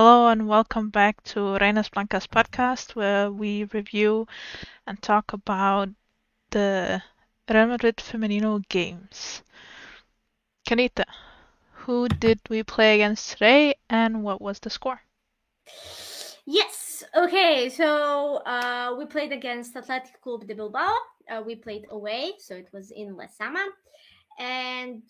Hello and welcome back to Reinas Blancas podcast, where we review and talk about the Real Madrid Femenino games. Canita, who did we play against today and what was the score? Yes, okay, so uh, we played against Athletic Club de Bilbao. Uh, we played away, so it was in Lezama. And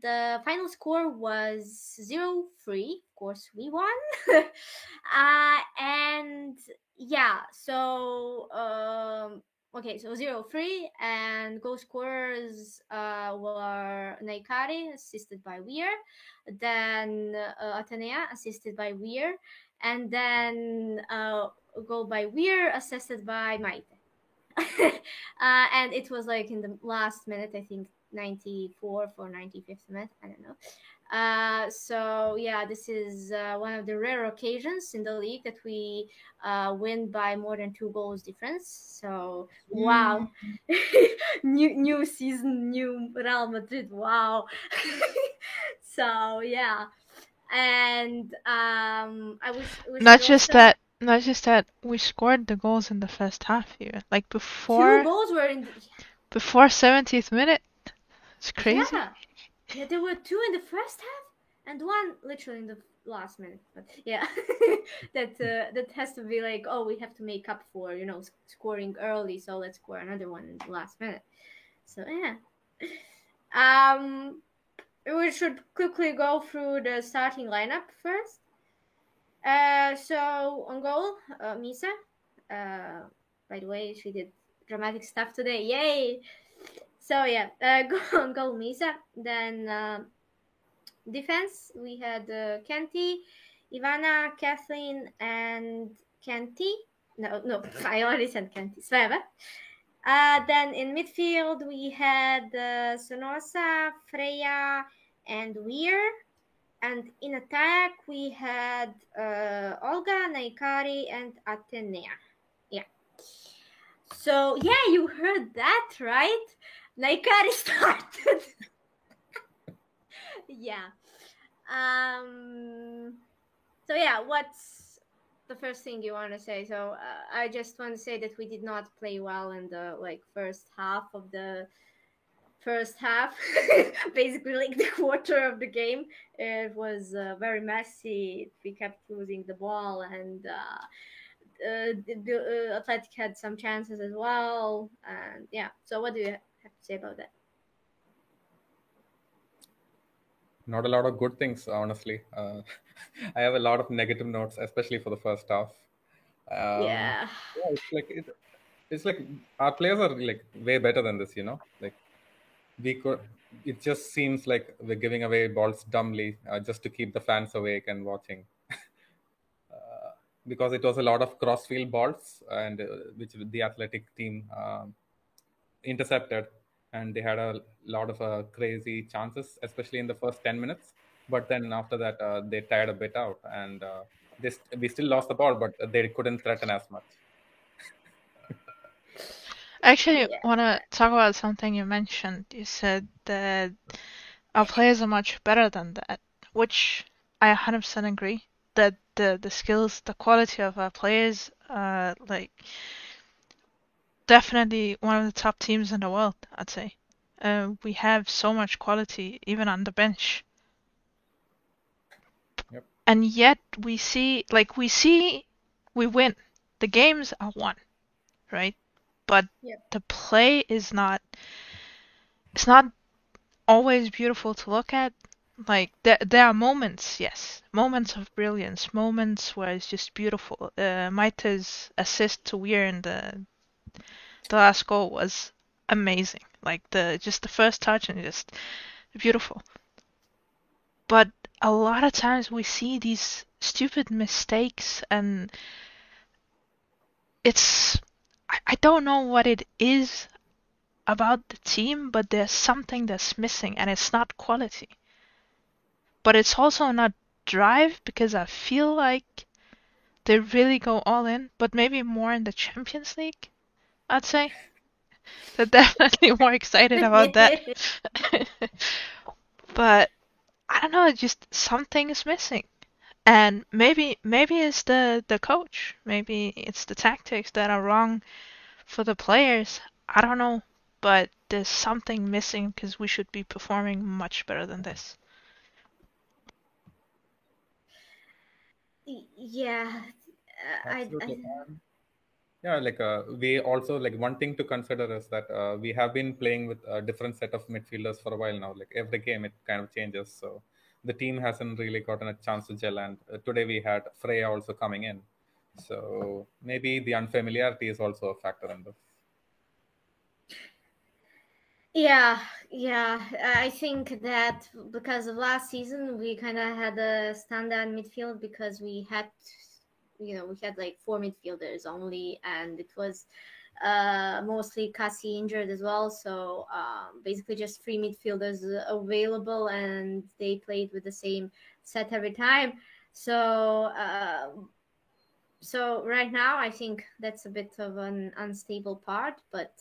the final score was 0 3 course, we won. uh, and yeah, so um, okay, so zero three, and goal scorers uh, were Nahikari, assisted by Weir, then uh, Athenea, assisted by Weir, and then uh, goal by Weir, assisted by Maite. uh, and it was like in the last minute, I think 94 for 95th minute. I don't know. Uh, so yeah, this is uh, one of the rare occasions in the league that we uh, win by more than two goals difference. So wow, new new season, new Real Madrid. Wow. so yeah, and um, I was, was not just that. Not just that we scored the goals in the first half here. Like before two goals were in the... before 70th minute, it's crazy. Yeah. Yeah, there were two in the first half and one literally in the last minute. But yeah, that uh, that has to be like, oh, we have to make up for you know scoring early, so let's score another one in the last minute. So yeah, um, we should quickly go through the starting lineup first. Uh, so on goal, uh, Misa. Uh, by the way, she did dramatic stuff today. Yay! So yeah, uh, go on goal Misa. Then uh, defense we had uh, Kenti, Ivana, Kathleen, and Kenti. No, no, I already said Kenti. Svava. Uh, then in midfield we had uh, Zornoza, Freya, and Weir. And in attack we had uh, Olga, Nahikari, and Athenea. Yeah. So yeah, you heard that right? Nahikari started. yeah. Um. So yeah, what's the first thing you want to say? So uh, I just want to say that we did not play well in the like first half of the first half basically like the quarter of the game it was uh, very messy we kept losing the ball and uh, uh, the uh, athletic had some chances as well and yeah so what do you have to say about that? Not a lot of good things, honestly. Uh, I have a lot of negative notes, especially for the first half. Um, yeah. yeah. It's like it, it's like our players are like way better than this, you know. Like we could. It just seems like we're giving away balls dumbly uh, just to keep the fans awake and watching. uh, because it was a lot of crossfield balls, and uh, which the athletic team um, intercepted and they had a lot of uh, crazy chances, especially in the first 10 minutes. But then after that, uh, they tired a bit out and uh, they st- we still lost the ball, but they couldn't threaten as much. I actually want to talk about something you mentioned. You said that our players are much better than that, which I 100% agree. That the, the skills, the quality of our players, uh, like definitely one of the top teams in the world, I'd say. Uh, we have so much quality, even on the bench. Yep. And yet we see, like, we see we win. The games are won, right? But yep. the play is not, it's not always beautiful to look at. Like, there, there are moments, yes, moments of brilliance, moments where it's just beautiful. Uh, Maite's assist to Weir in the the last goal was amazing. Like the just the first touch and just beautiful. But a lot of times we see these stupid mistakes and it's I, I don't know what it is about the team, but there's something that's missing and it's not quality. But it's also not drive because I feel like they really go all in, but maybe more in the Champions League. I'd say. They're definitely more excited about that. but I don't know, just something is missing. And maybe maybe it's the the coach. Maybe it's the tactics that are wrong for the players. I don't know, but there's something missing because we should be performing much better than this. Yeah, uh, I, I Yeah, like uh, we also like one thing to consider is that uh, we have been playing with a different set of midfielders for a while now. Like every game, it kind of changes. So the team hasn't really gotten a chance to gel. And uh, today we had Freya also coming in. So maybe the unfamiliarity is also a factor in this. Yeah, yeah. I think that because of last season, we kind of had a standard midfield because we had, you know, we had like four midfielders only, and it was uh, mostly Cassie injured as well. So um, basically, just three midfielders available, and they played with the same set every time. So, uh, so right now, I think that's a bit of an unstable part, but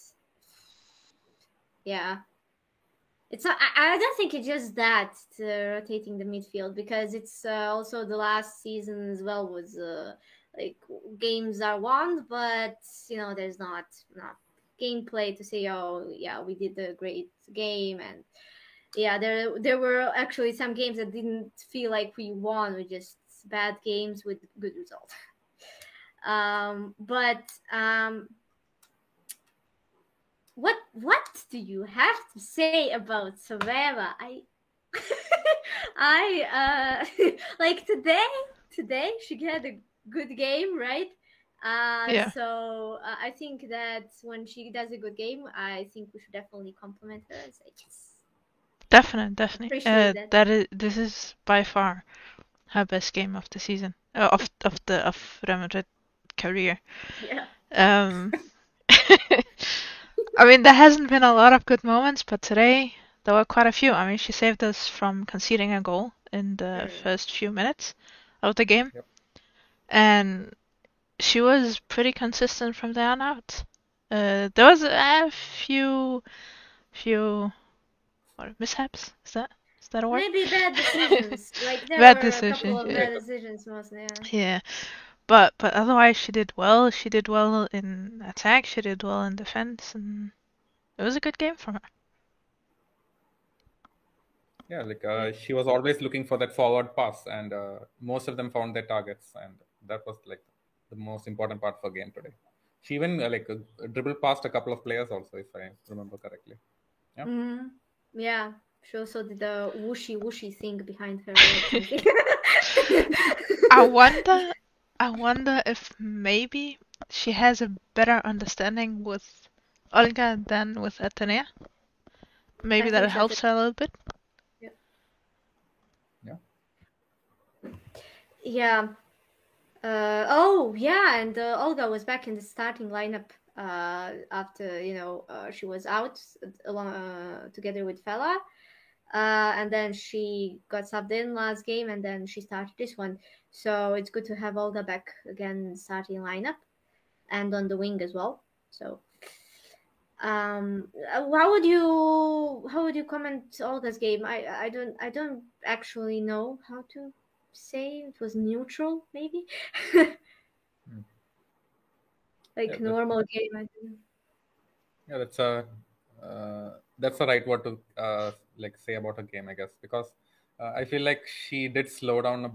yeah it's not I, I don't think it's just that uh, rotating the midfield because it's uh, also the last season as well was uh, like games are won but you know there's not enough gameplay to say oh yeah we did a great game and yeah there there were actually some games that didn't feel like we won we just bad games with good result. Um but um what what do you have to say about Svava? I I uh like today today she had a good game, right? Uh Yeah. so uh, I think that when she does a good game, I think we should definitely compliment her and say yes. Definitely, definitely. Uh, that. that is this is by far her best game of the season. Uh, of of the of Real Madrid career. Yeah. Um, I mean, there hasn't been a lot of good moments, but today there were quite a few. I mean, she saved us from conceding a goal in the Mm. first few minutes of the game, Yep. and she was pretty consistent from there on out. Uh, there was a few, few, what mishaps? Is that is that a word? Maybe bad decisions. Like there Bad were a couple of yeah. bad decisions mostly. Yeah. Yeah, but but otherwise she did well. She did well in attack. She did well in defense, and it was a good game from her. Yeah, like uh, she was always looking for that forward pass, and uh, most of them found their targets, and that was like the most important part for game today. She even uh, like uh, dribbled past a couple of players also, if I remember correctly. Yeah. hmm Yeah. She also did the whooshy whooshy thing behind her. I wonder, I wonder if maybe she has a better understanding with Olga than with Athenea. Maybe that helps too. her a little bit. Yeah. Yeah. Uh, oh, yeah, and uh, Olga was back in the starting lineup uh, after you know uh, she was out along uh, together with Feller, uh, and then she got subbed in last game, and then she started this one. So it's good to have Olga back again starting lineup, and on the wing as well. So, um, uh, how would you how would you comment Olga's game? I I don't I don't actually know how to say it was neutral, maybe. Like Yeah, normal game, I think. Yeah, that's a uh, that's the right word to uh, like say about her game, I guess, because uh, I feel like she did slow down a,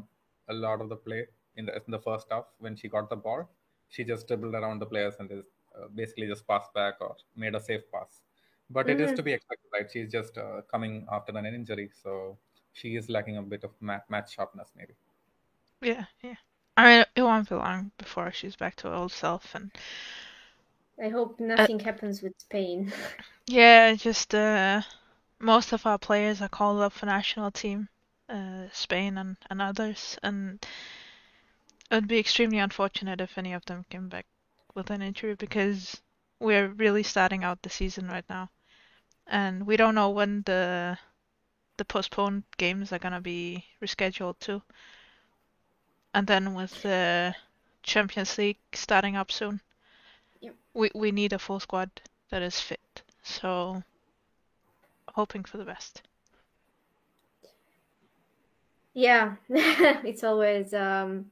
a lot of the play in the in the first half when she got the ball. She just dribbled around the players and just, uh, basically just passed back or made a safe pass. But it is Mhm. to be expected, right? She's just uh, coming after an injury, so she is lacking a bit of ma- match sharpness, maybe. Yeah, yeah. I mean, it won't be long before she's back to her old self, and I hope nothing happens with Spain. yeah, just uh, most of our players are called up for national team, uh, Spain and and others, and it would be extremely unfortunate if any of them came back with an injury because we're really starting out the season right now, and we don't know when the the postponed games are gonna be rescheduled to. And then with the Champions League starting up soon, Yep. we we need a full squad that is fit. So hoping for the best. Yeah, it's always um,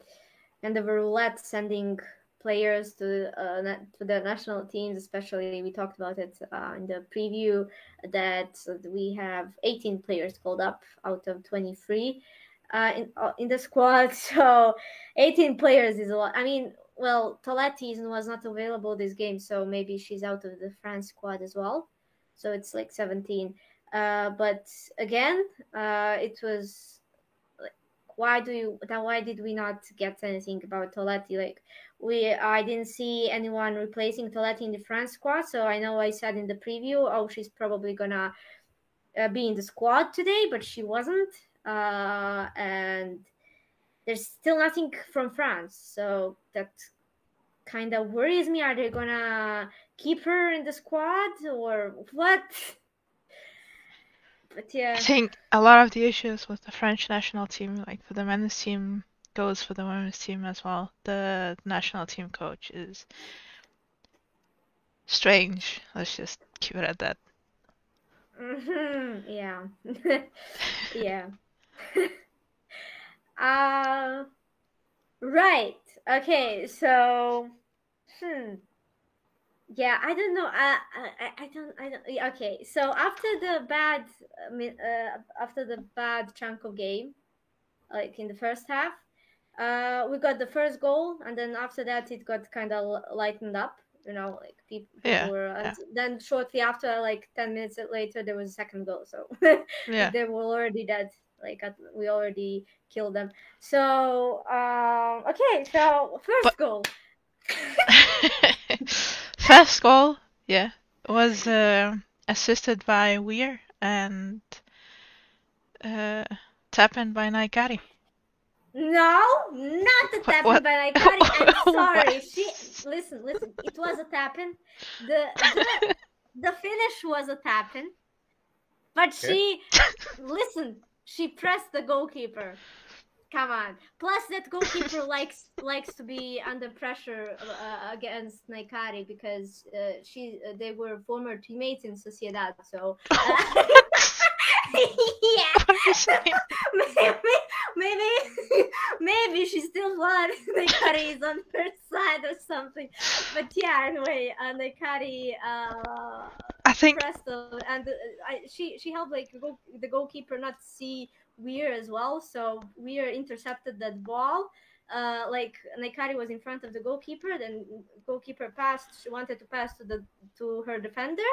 kind of a roulette sending players to uh, to the national teams. Especially, we talked about it uh, in the preview that we have 18 players called up out of 23 uh, in uh, in the squad. So 18 players is a lot. I mean, well, Toletti was not available this game, so maybe she's out of the France squad as well. So it's like 17. Uh, but again, uh, it was like, why do you? Then why did we not get anything about Toletti? Like we, I didn't see anyone replacing Toletti in the France squad. So I know I said in the preview, oh, she's probably gonna uh, be in the squad today, but she wasn't. Uh, and there's still nothing from France, so that kind of worries me. Are they gonna keep her in the squad or what? But yeah, I think a lot of the issues with the French national team, like for the men's team, goes for the women's team as well. The national team coach is strange. Let's just keep it at that. Mhm, yeah, yeah. uh, right. Okay. So, hmm. Yeah, I don't know. I, I, I don't, I don't. Okay, so after the bad, uh, after the bad chunk of game, like in the first half, uh, we got the first goal, and then after that, it got kind of lightened up. You know, like people, people Yeah, were. yeah. Then shortly after, like ten minutes later, there was a second goal. So Yeah. they were already dead. Like we already killed them. So um, okay, so first But- goal. First goal, yeah, was uh, assisted by Weir and uh, tap in by Nahikari. No, not the What- tap in what- by Nahikari. I'm sorry. She listen, listen. It was a tap in. The, the the finish was a tap in, but she listen. She pressed the goalkeeper. Come on. Plus, that goalkeeper likes likes to be under pressure uh, against Nahikari because uh, she uh, they were former teammates in Sociedad. So uh, yeah. What are you saying? maybe, maybe, maybe she still wants Nahikari is on her side or something. But yeah, anyway, uh, Nahikari uh, I think pressed the, and uh, I, she she helped like go, the goalkeeper not see Weir as well. So Weir intercepted that ball. Uh, like Nahikari was in front of the goalkeeper, then goalkeeper passed. She wanted to pass to the to her defender,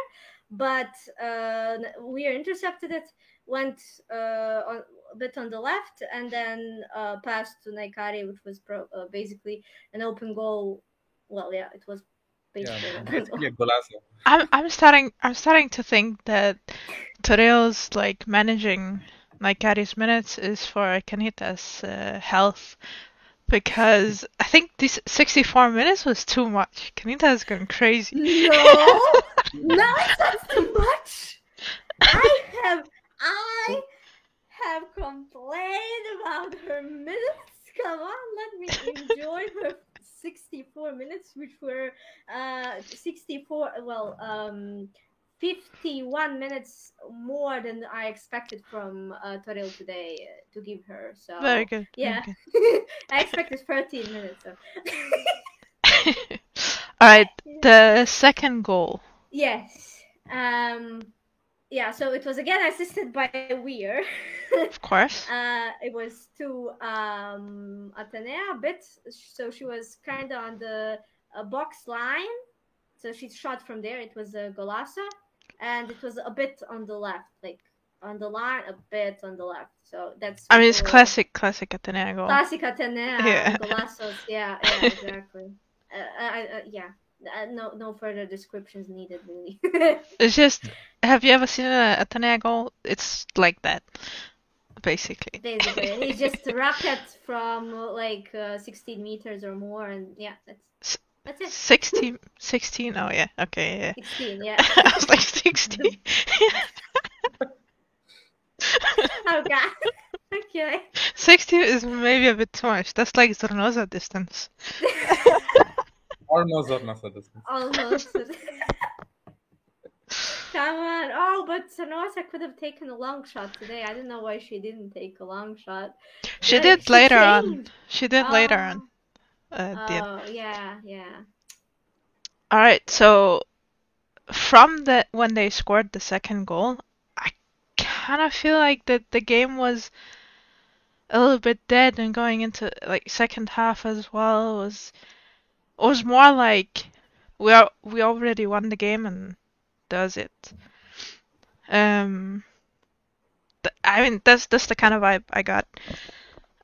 but uh, Weir intercepted it. Went uh, on, a bit on the left, and then uh, passed to Nahikari, which was pro, uh, basically an open goal. Well, yeah, it was Yeah, basically an open goal. basically a golazo. I'm I'm starting I'm starting to think that Torreo's like managing Nahikari's minutes is for Kanita's uh, health because I think this 64 minutes was too much. Kanita has gone crazy. No, no, it's not too much. I have, I have complained about her minutes. Come on, let me enjoy her 64 minutes, which were uh 64. Well, um. 51 minutes more than I expected from uh, Toril today uh, to give her. So Very good. very yeah, good. I expected 13 minutes. So. All right, the second goal. Yes. Um yeah, so it was again assisted by Weir. Of course. uh it was to um Athenea a bit. So she was kind of on the uh, box line. So she shot from there. It was a golazo and it was a bit on the left, like on the line, a bit on the left. So that's I mean, it's classic, classic Athenea goal. Classic Athenea Yeah. and golazos. Yeah, yeah, exactly. uh, I, I, yeah. Uh, no, no further descriptions needed, really. It's just, have you ever seen a Athenea goal? It's like that, basically. Basically, he just rocket from like uh, 16 meters or more, and yeah, that's S- that's it. 16, 16, oh yeah, okay, yeah. 16, yeah. I was like 16? oh god. okay. 60 is maybe a bit too much. That's like Zornoza distance. Almost or not so distance. Almost. Come on. Oh, but Zornoza could have taken a long shot today. I don't know why she didn't take a long shot. She Yeah, did she later on. She did later Oh. on. Uh. Oh, yeah, yeah. All right, so from the when they scored the second goal, I kind of feel like that the game was a little bit dead and going into like second half as well was it was more like we are we already won the game and does it. Um, th- I mean that's that's the kind of vibe I got.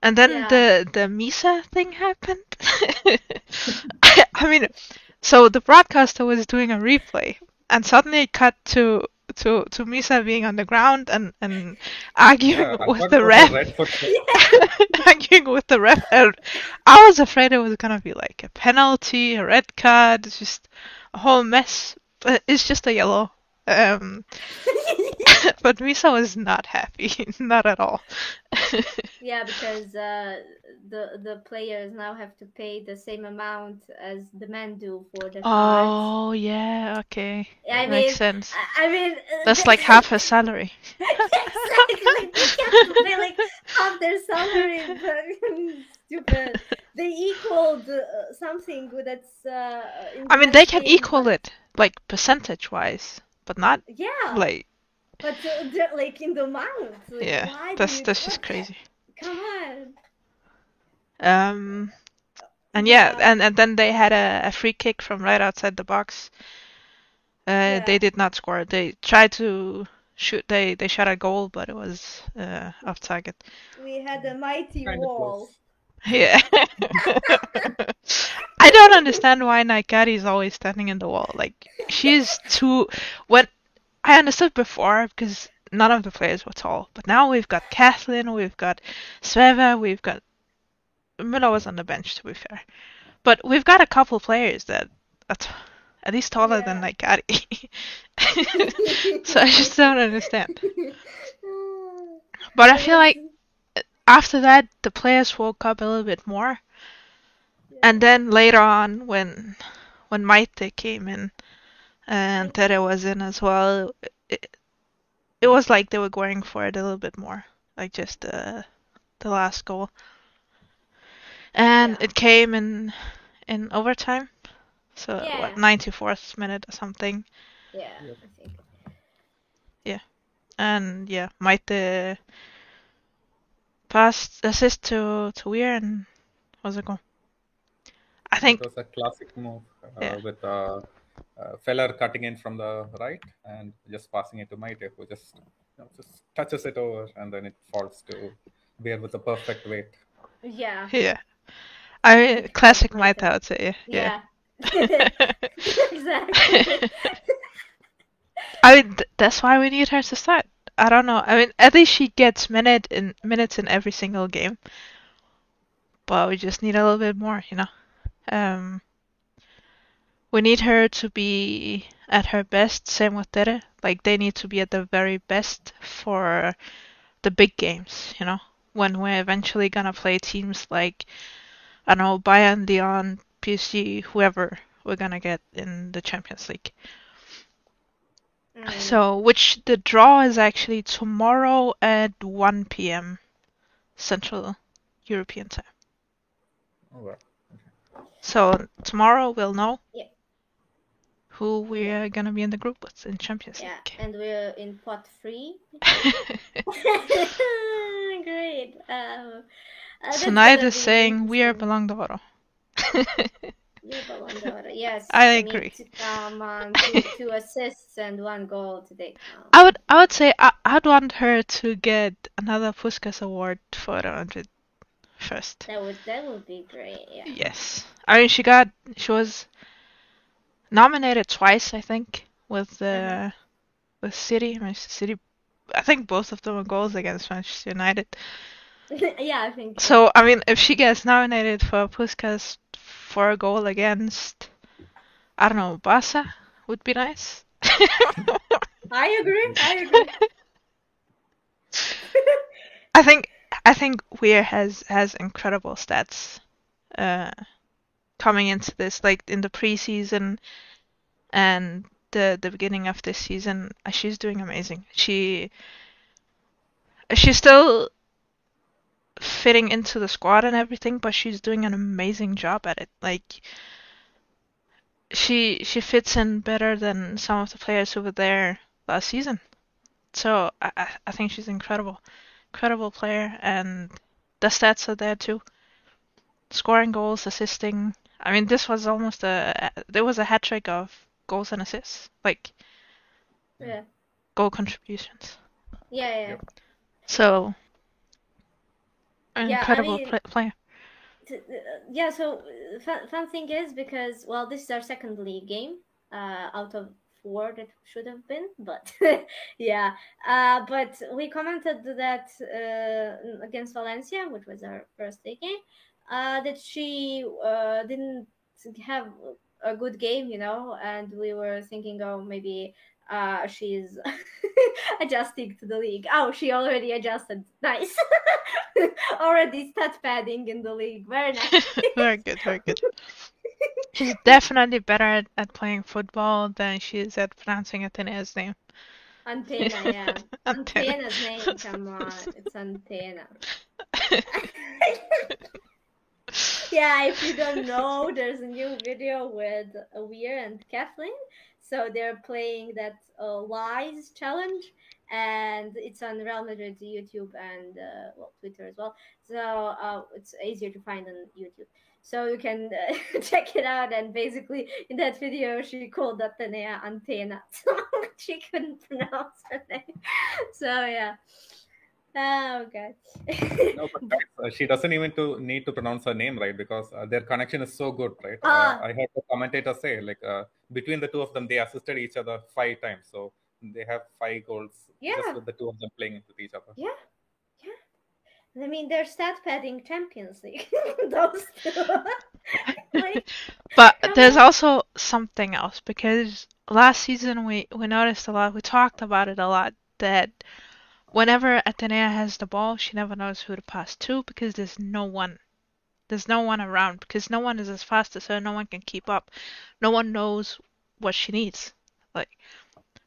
And then Yeah. the the Misa thing happened. I mean, so the broadcaster was doing a replay, and suddenly it cut to to to Misa being on the ground and and arguing Yeah, with the ref, a arguing with the ref. And I was afraid it was gonna be like a penalty, a red card, it's just a whole mess. But it's just a yellow. Um, but Misa was not happy, not at all. yeah, because uh, the the players now have to pay the same amount as the men do for the cards. Oh yeah, okay, I mean, makes sense. I- I mean, uh, That's like half a salary. exactly. Like, they have to pay like half their salary. Stupid. They equaled uh, something that's. Uh, I mean, they can equal it like percentage wise, but not Yeah, like but uh, they're, like in the mouth. Like, yeah. why That's that's do just that? crazy. Come on. Um, and yeah, Yeah. and and then they had a, a free kick from right outside the box. Uh, Yeah. they did not score. They tried to shoot. They they shot a goal, but it was uh, off target. We had a mighty Kinda wall. Yeah. I don't understand why Nahikari is always standing in the wall. Like she's too. When I understood before because none of the players were tall, but now we've got Kathleen, we've got Svava, we've got Müller was on the bench to be fair, but we've got a couple players that are t- at least taller than like Nahikari. so I just don't understand. But I feel like after that the players woke up a little bit more and then later on when when Maite came in and Tere was in as well it, it was like they were going for it a little bit more like just the the last goal and Yeah. it came in in overtime so Yeah. what 94th minute or something yeah, Yep. I think. and yeah Maite passed assist to to Weir and was a goal I think It was a classic move uh, Yeah. with uh, uh, Feller cutting in from the right and just passing it to Maite, who just you know, just touches it over and then it falls to Weir with the perfect weight. Yeah. Yeah. I mean, classic Like Maite, I would say. Yeah. Yeah. exactly. I mean, th- that's why we need her to start. I don't know. I mean, at least she gets minute in minutes in every single game. But we just need a little bit more, you know. Um, we need her to be at her best. Same with Tere. Like they need to be at the very best for the big games, you know. When we're eventually gonna play teams like I don't know Bayern, Lyon, PSG, whoever we're gonna get in the Champions League. Mm. So, which the draw is actually tomorrow at 1 p.m. Central European time. Oh, wow. So tomorrow we'll know Yeah. Who we are gonna be in the group with in Champions yeah, League. and we're in pot three. Great. Um, uh, Tonight is saying we are interesting. Ballon d'Oro. You Ballon d'Oro. Yes, I we agree. to come on two, two assists and one goal today. Um, I would I would say I, I'd want her to get another Puskas award for the 100 first. that would that would be great. Yeah. Yes. I mean she got she was nominated twice I think with the with City. Manchester City I think both of them goals against Manchester United. yeah, I think. So I mean if she gets nominated for a Puskas for a goal against I don't know, Barca would be nice. I agree. I agree. I think I think Weir has has incredible stats uh coming into this like in the preseason and the the beginning of this season, uh, she's doing amazing. She she's still fitting into the squad and everything, but she's doing an amazing job at it. Like she she fits in better than some of the players who were there last season. So I- I think she's incredible, incredible player, and the stats are there too. Scoring goals, assisting. I mean, this was almost a there was a hat trick of goals and assists, like Yeah. goal contributions. Yeah, yeah. Yep. So an Yeah, I incredible mean- pla player. T- uh, yeah so uh, fun, fun thing is because well this is our second league game uh out of four that should have been but yeah uh but we commented that uh against valencia which was our first league game uh that she uh didn't have a good game you know and we were thinking oh maybe uh she's adjusting to the league. Oh she already adjusted. Nice. Already stat padding in the league. Very nice. Very good, very good. She's definitely better at, at playing football than she is at pronouncing Athena's name. antenna yeah. Antenna. antenna's name come on. It's antenna yeah if you don't know there's a new video with Weir and Kathleen. So they're playing that uh, lies challenge and it's on Real Madrid YouTube and uh, well Twitter as well. So uh, it's easier to find on YouTube. So you can uh, check it out. And basically in that video she called Athenea Antenna so she couldn't pronounce her name. So yeah oh god No, but uh, she doesn't even to need to pronounce her name right because uh, their connection is so good, right? Ah. Uh, I heard the commentator say like uh, between the two of them, they assisted each other five times, so they have five goals Yeah. just with the two of them playing with each other. Yeah, yeah. I mean, they're stat padding Champions League. Those two. like, But there's on. also something else because last season we, we noticed a lot, we talked about it a lot, that whenever Athenea has the ball, she never knows who to pass to because there's no one. There's no one around because no one is as fast as her, no one can keep up. No one knows what she needs. Like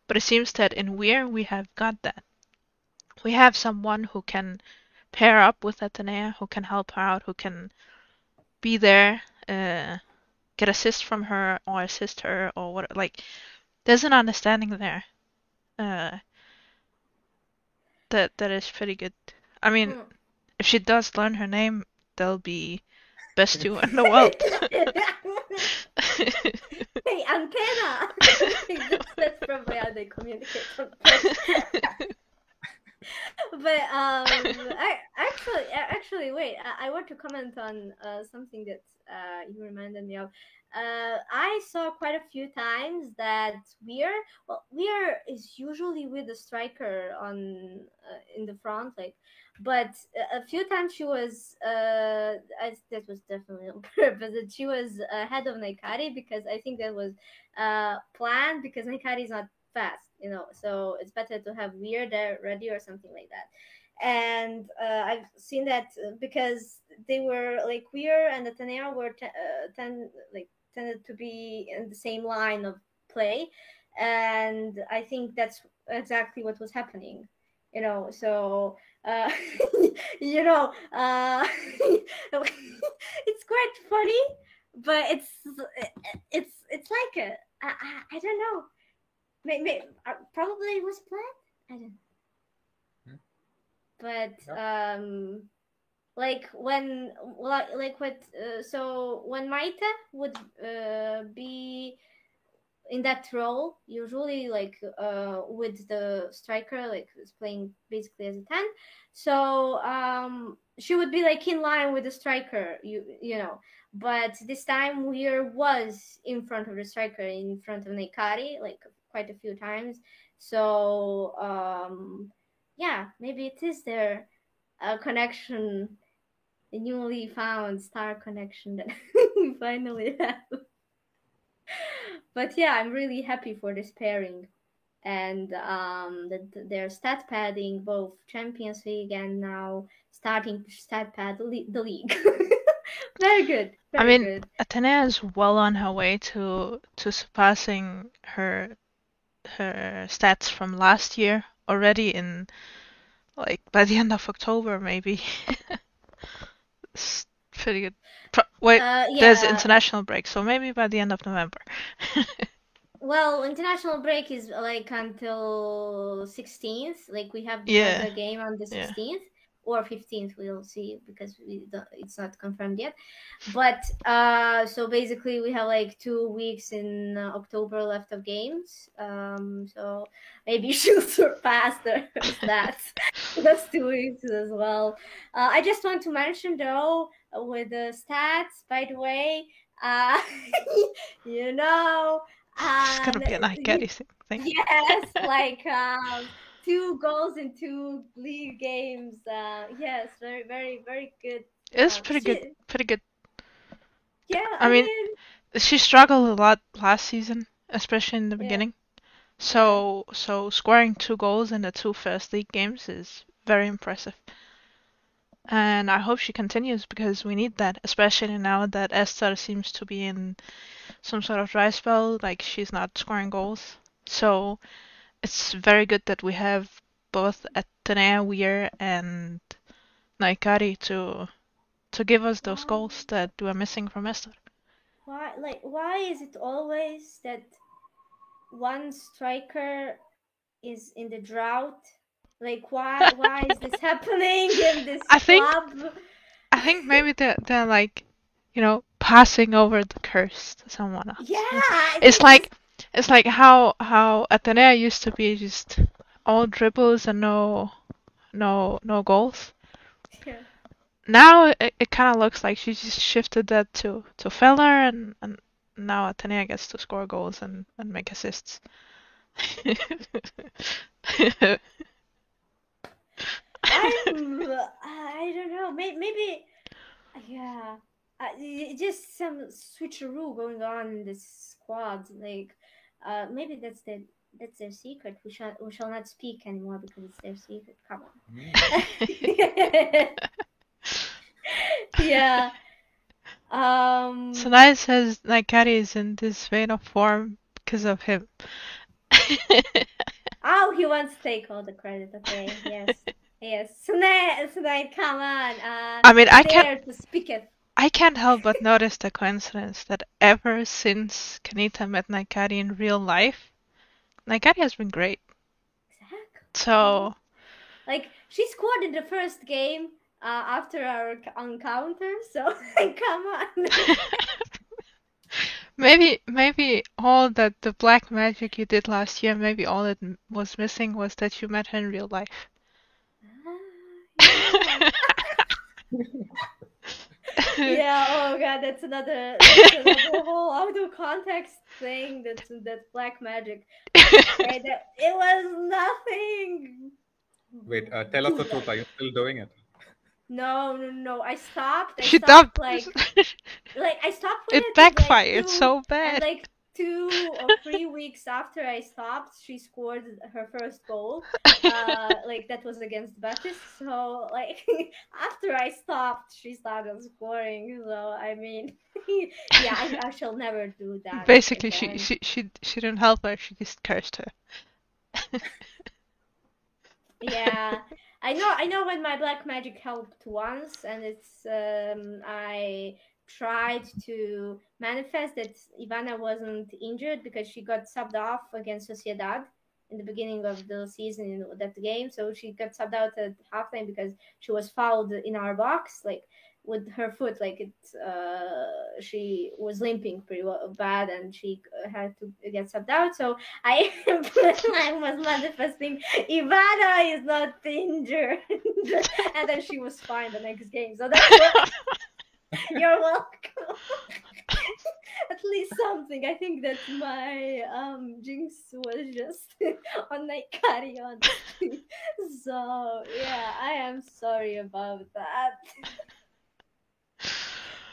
but it seems that in Weir we have got that. We have someone who can pair up with Athenea, who can help her out, who can be there, uh, get assist from her or assist her or what like there's an understanding there. Uh that that is pretty good. I mean, hmm. if she does learn her name, they'll be best two in the world. hey, antenna! that's, probably how they communicate. but um, I actually, wait. I, I want to comment on uh, something that uh, you reminded me of. Uh, I saw quite a few times that Weir, well, Weir is usually with the striker on uh, in the front, like, but a- few times she was, uh, I, that was definitely on purpose. That she was ahead of Nahikari because I think that was uh planned because Nahikari is not fast, you know. So it's better to have Weir there ready or something like that. And uh, I've seen that uh, because they were like Weir and the Athenea were te- uh, ten, like tended to be in the same line of play, and I think that's exactly what was happening. You know, so uh, you know, uh, it's quite funny, but it's it's it's like a I, I, I don't know. Maybe uh, probably it was planned. I don't. Hmm. But um, like when like what uh, so when Maite would uh, be in that role usually like uh with the striker like who's playing basically as a 10 so um she would be like in line with the striker you you know. But this time Weir was in front of the striker in front of Nahikari like quite a few times. So um yeah maybe it is their uh, connection the newly found star connection that we finally have but yeah i'm really happy for this pairing. And um that they're stat padding both champions league and now starting to stat pad the le- the league. Very good I mean, good. Athenea is well on her way to to surpassing her her stats from last year already in like by the end of October maybe. it's pretty good. Pro- wait, Uh, there's international break, so maybe by the end of November. Well, international break is like until 16th. Like we have the Yeah. other game on the Yeah. 16th or 15th. We'll see because we it's not confirmed yet. But uh, so basically we have like two weeks in uh, October left of games. Um, so maybe she'll surpass the stats those two weeks as well. Uh, I just want to mention though with the stats, by the way, uh, you know. it's gonna be a um, night thing. thing. Yes, like um, two goals in two league games. Uh, yes, very, very, very good. It's uh, pretty good. Pretty good. Yeah, I I, mean- mean, She struggled a lot last season, especially in the Yeah. beginning. So so scoring two goals in the two first league games is very impressive. And I hope she continues because we need that, especially now that Esther seems to be in some sort of dry spell, like she's not scoring goals. So it's very good that we have both Athenea Weir and Nahikari to to give us those goals that we're missing from Esther. why, like, why is it always that one striker is in the drought? Like, why, why is this happening in this I think- I think maybe they're they're like, you know, passing over the curse to someone else. Yeah, It's like it's like how how Athenea used to be just all dribbles and no no no goals. Yeah. Now it, it kind of looks like she just shifted that to to Feller and and now Athenea gets to score goals and and make assists. I'm, I don't know. Maybe, maybe yeah. Uh, just some switcheroo going on in this squad. Like, uh, maybe that's the that's their secret. We shall we shall not speak anymore because it's their secret. Come on. yeah. Um. Sonai says Nahikari is in this vein of form because of him. Oh, he wants to take all the credit. Okay. Yes. yes. Sunay, Sunay, come on. Uh, I mean, I can't to speak it. I can't help but notice the coincidence that ever since Kanita met Nahikari in real life, Nahikari has been great. Exactly. So Like she scored in the first game uh, after our encounter. So come on. maybe maybe all that the black magic you did last year, maybe all that was missing was that you met her in real life. yeah. yeah. Oh god, that's another, that's another whole out of context thing. That's that black magic. Okay, that, it was nothing. Wait, uh, tell us the truth. Are you still doing it? No, no, no. I stopped. I she stopped, dubbed. like like I stopped. it and, like, backfired two- so And bad. like two or three weeks after I stopped, she scored her first goal. Uh, like that was against Betis. So like after I stopped, she started scoring. So I mean, yeah, I, I shall never do that. Basically, she, again. she she she didn't help her. She just cursed her. yeah i know i know when my black magic helped once and it's um i tried to manifest that ivana wasn't injured because she got subbed off against sociedad in the beginning of the season in that game. So she got subbed out at halftime because she was fouled in our box like with her foot like it uh she was limping pretty well, bad and she had to get subbed out. So I, I was manifesting Ivana is not injured, and then she was fine the next game. So that's what, you're welcome. At least something. I think that my um jinx was just on my carry on. so yeah, I am sorry about that.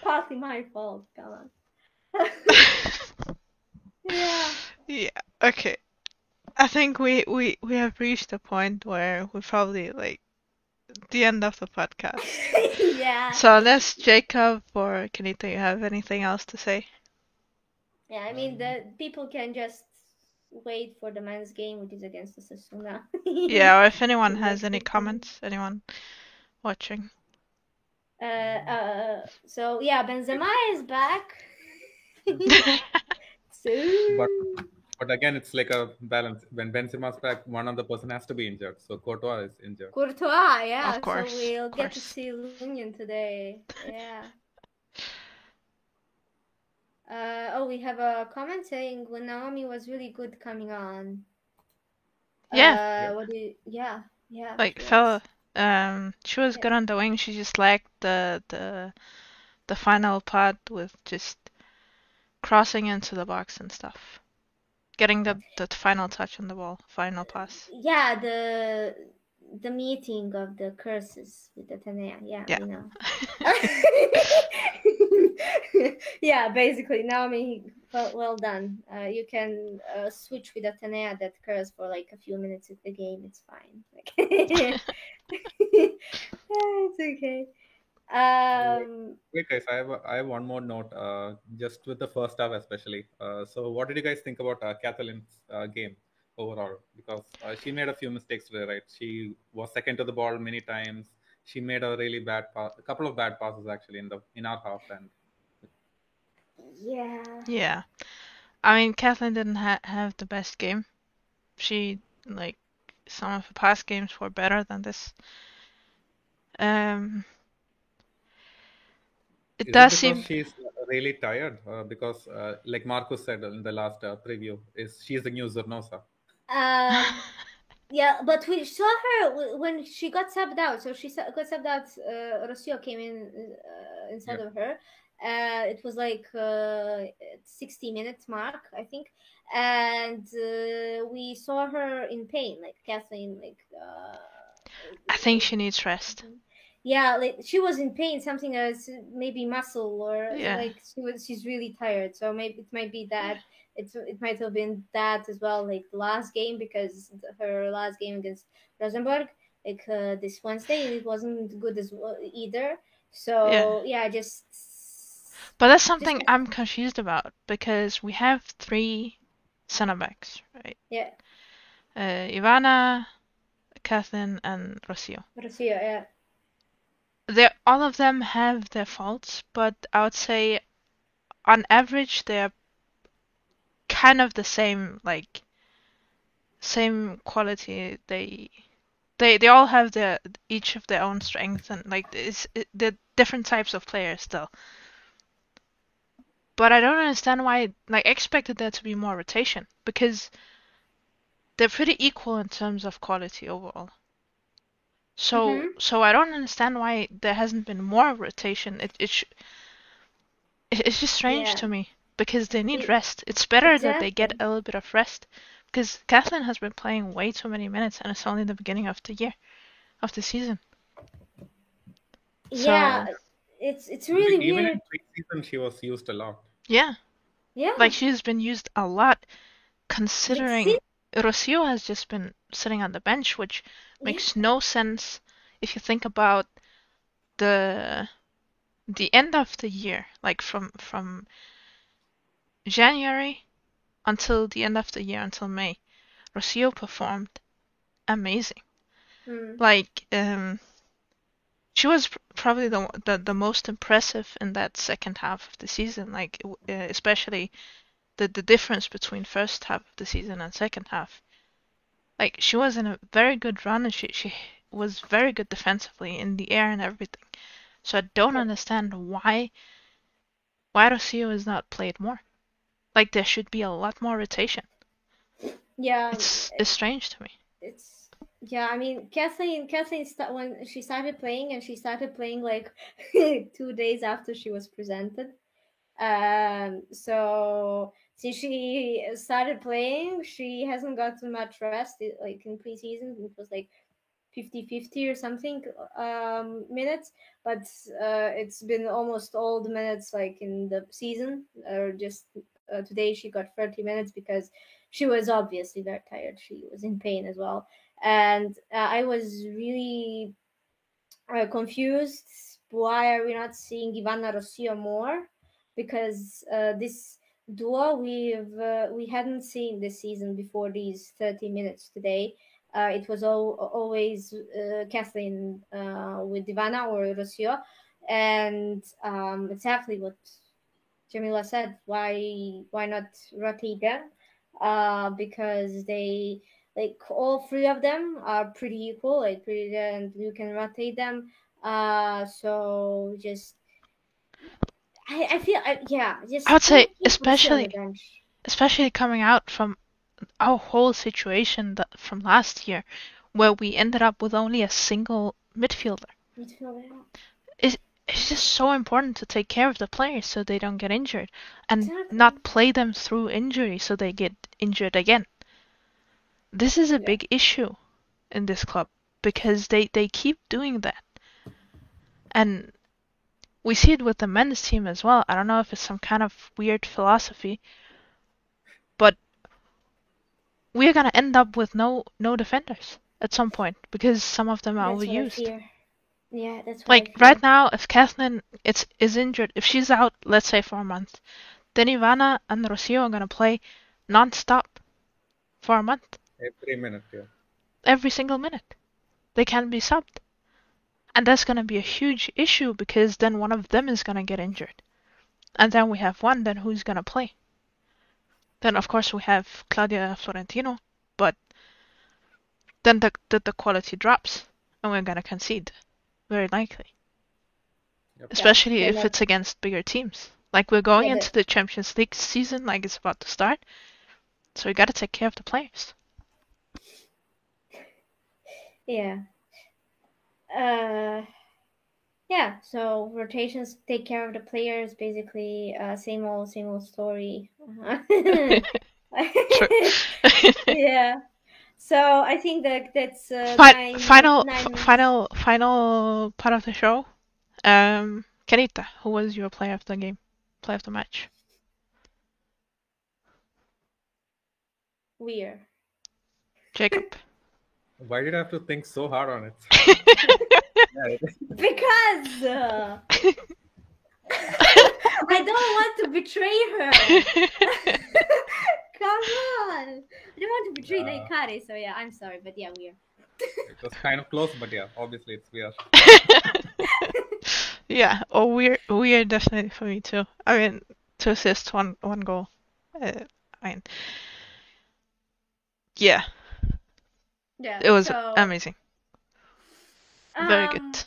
Partly my fault. Come on. yeah. Yeah. Okay. I think we we we have reached a point where we probably like the end of the podcast. yeah. So unless Jacob or Kanita, you have anything else to say? Yeah, I mean the people can just wait for the men's game, which is against Osasuna. Yeah, or if anyone has any comments, anyone watching. Uh, uh, so yeah, Benzema is back. so But but again, it's like a balance. When Benzema's back, one other person has to be injured. So Courtois is injured. Courtois, yeah. Of course, so we'll of get to course. see Lunin today. Yeah. Uh, oh, we have a comment saying when Naomi was really good coming on. Yeah. Uh, what do you, yeah, yeah. like she fell was. um she was Yeah. good on the wing she just lacked the the the final part with just crossing into the box and stuff getting the the final touch on the ball final pass Yeah, the the meeting of the curses with the Tanea. Yeah, Yeah. we know. yeah, basically, Naomi, well, well done. Uh, you can uh, switch with Athenea that curse for like a few minutes of the game. It's fine. Like, it's okay. Um, Wait, guys, I have a, I have one more note. Uh, just with the first half, especially. Uh, so, what did you guys think about uh, Kathleen's uh, game overall? Because uh, she made a few mistakes today, right? She was second to the ball many times. She made a really bad pass, a couple of bad passes actually in the in our half, and yeah. yeah i mean kathleen didn't ha- have the best game she like some of her past games were better than this um it is does it seem she's really tired? Uh, because, uh, like Marcus said in the last uh, preview, is she's the new Zornoza. Um, yeah, but we saw her when she got subbed out. So she got subbed out. Uh, Rocio came in uh, instead of her. Uh, it was like uh, 60 minutes mark, I think, and uh, we saw her in pain, like Kathleen, like. Uh, i think she needs rest yeah, like she was in pain, something as maybe muscle or Yeah. like she was. She's really tired, so maybe it might be that. It's it might have been that as well, like the last game because her last game against Rosenborg, like uh, this Wednesday, it wasn't good as well either. So Yeah. yeah, just But that's something I'm confused about because we have three center backs, right? yeah, Uh, Ivana, Kathleen, and Rocio. Rocio, yeah, all of them have their faults, but I would say, on average, they're kind of the same, like same quality. They they they all have their each of their own strengths and like it's it, they're different types of players still. But I don't understand why like I expected there to be more rotation because they're pretty equal in terms of quality overall. So Mhm. so I don't understand why there hasn't been more rotation. It it sh- it- it's just strange Yeah. to me because they need It- rest. It's better that they get a little bit of rest because Kathleen has been playing way too many minutes and it's only the beginning of the year of the season. yeah. So- It's it's really Even weird. in preseason, she was used a lot. Yeah, Yeah, like she's been used a lot considering see- Rocio has just been sitting on the bench, which makes no sense if you think about the the end of the year, like from from January until the end of the year until May. Rocio performed amazing. Mm. Like um she was pr- probably the, the the most impressive in that second half of the season, like uh, especially the the difference between first half of the season and second half. Like she was in a very good run and she she was very good defensively in the air and everything. So I don't understand why why Rocio is not played more. Like there should be a lot more rotation. Yeah, It's it's strange to me. it's yeah i mean kathleen kathleen sta- when she started playing and she started playing like two days after she was presented um so since she started playing. She hasn't gotten much rest like in preseason. It was like 50 50 or something um minutes. But uh it's been almost all the minutes like in the season or just uh, today she got 30 minutes because she was obviously very tired. She was in pain as well. And uh, I was really uh, confused. Why are we not seeing Ivana Rocio more? Because uh, this duo we've uh, we hadn't seen this season before these 30 minutes today. Uh, it was all, always uh, Kathleen uh, with Divana or Rocio, and um, exactly what Jamila said. Why why not rotate them? Uh, because they like all three of them are pretty equal, like pretty, and you can rotate them. Uh, so just I, I feel I, yeah. Just I would say keep Rocio on the especially- especially coming out from our whole situation that, from last year, where we ended up with only a single midfielder. Midfielder. It's just so important to take care of the players so they don't get injured and Exactly. not play them through injury so they get injured again. This is a Yeah. big issue in this club because they, they keep doing that. And we see it with the men's team as well. I don't know if it's some kind of weird philosophy, but we're gonna end up with no no defenders at some point because some of them are That's overused. Yeah, that's what Like right now, if Kathleen it's is injured, if she's out, let's say for a month, then Ivana and Rocio are gonna play non-stop for a month, Every minute, yeah. every single minute. They can't be subbed, and that's gonna be a huge issue because then one of them is gonna get injured, and then we have one. Then who's gonna play? Then of course we have Claudia Florentino, but then the the, the quality drops, and we're gonna concede, very likely. Yep. especially Yeah, if like- it's against bigger teams. Like we're going Yeah, into the Champions League season, like it's about to start, so we got to take care of the players. Yeah. Uh, yeah. So rotations take care of the players. Basically, uh, same old, same old story. Uh-huh. yeah. So I think that that's uh, Fi- nine, final, nine f- final, final part of the show. Um, Kenita, who was your player of the game, player of the match? Weird. Jacob. Why did I have to think so hard on it? Because uh, I don't want to betray her. Come on. I don't want to betray Yeah. Nahikari, so yeah, I'm sorry, but yeah, weird. it was kind of close, but yeah, obviously it's weird. yeah, or weird, weird, definitely for me too. I mean, two assists, one, one goal. Uh, I mean, yeah, Yeah. it was so, amazing, very um, good.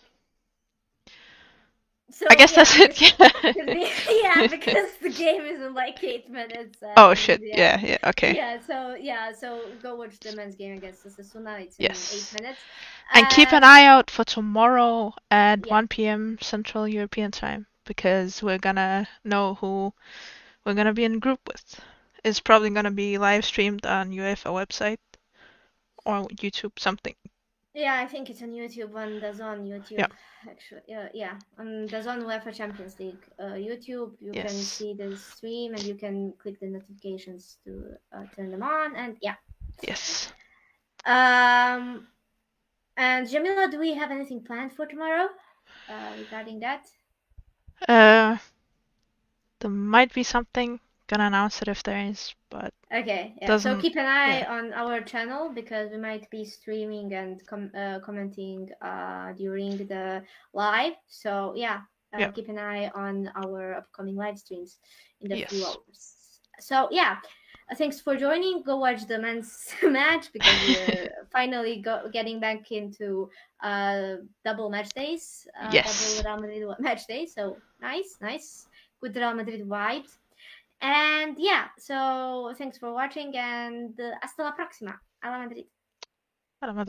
So, I guess yeah, that's it. Yeah. yeah, because the game is in like eight minutes. uh, Oh shit! Yeah, yeah. Okay. Yeah, so yeah, so go watch the men's game against Osasuna. It's in Yes. eight minutes. And keep an eye out for tomorrow at Yeah. 1 p.m. Central European Time because we're gonna know who we're gonna be in group with. It's probably gonna be live streamed on UEFA website or YouTube something. Yeah, I think it's on YouTube on the Zone YouTube. Yeah. Actually, yeah, yeah, on the Zone UEFA Champions League uh, YouTube, you can see the stream and you can click the notifications to uh, turn them on. And yeah, Yes. um, and Jamila, do we have anything planned for tomorrow uh, regarding that? Uh, there might be something. Gonna announce it if there is, but Okay, yeah. Doesn't- so keep an eye yeah. on our channel because we might be streaming and com- uh, commenting uh, during the live. So yeah, uh, Yeah. keep an eye on our upcoming live streams in the few hours. So yeah, uh, thanks for joining. Go watch the men's match because we're finally go- getting back into uh, double match days. Uh, Yes. Double Real Madrid match days. So nice, nice. Good Real Madrid vibes. And yeah, so thanks for watching and uh, hasta la próxima. A la Madrid. I don't know.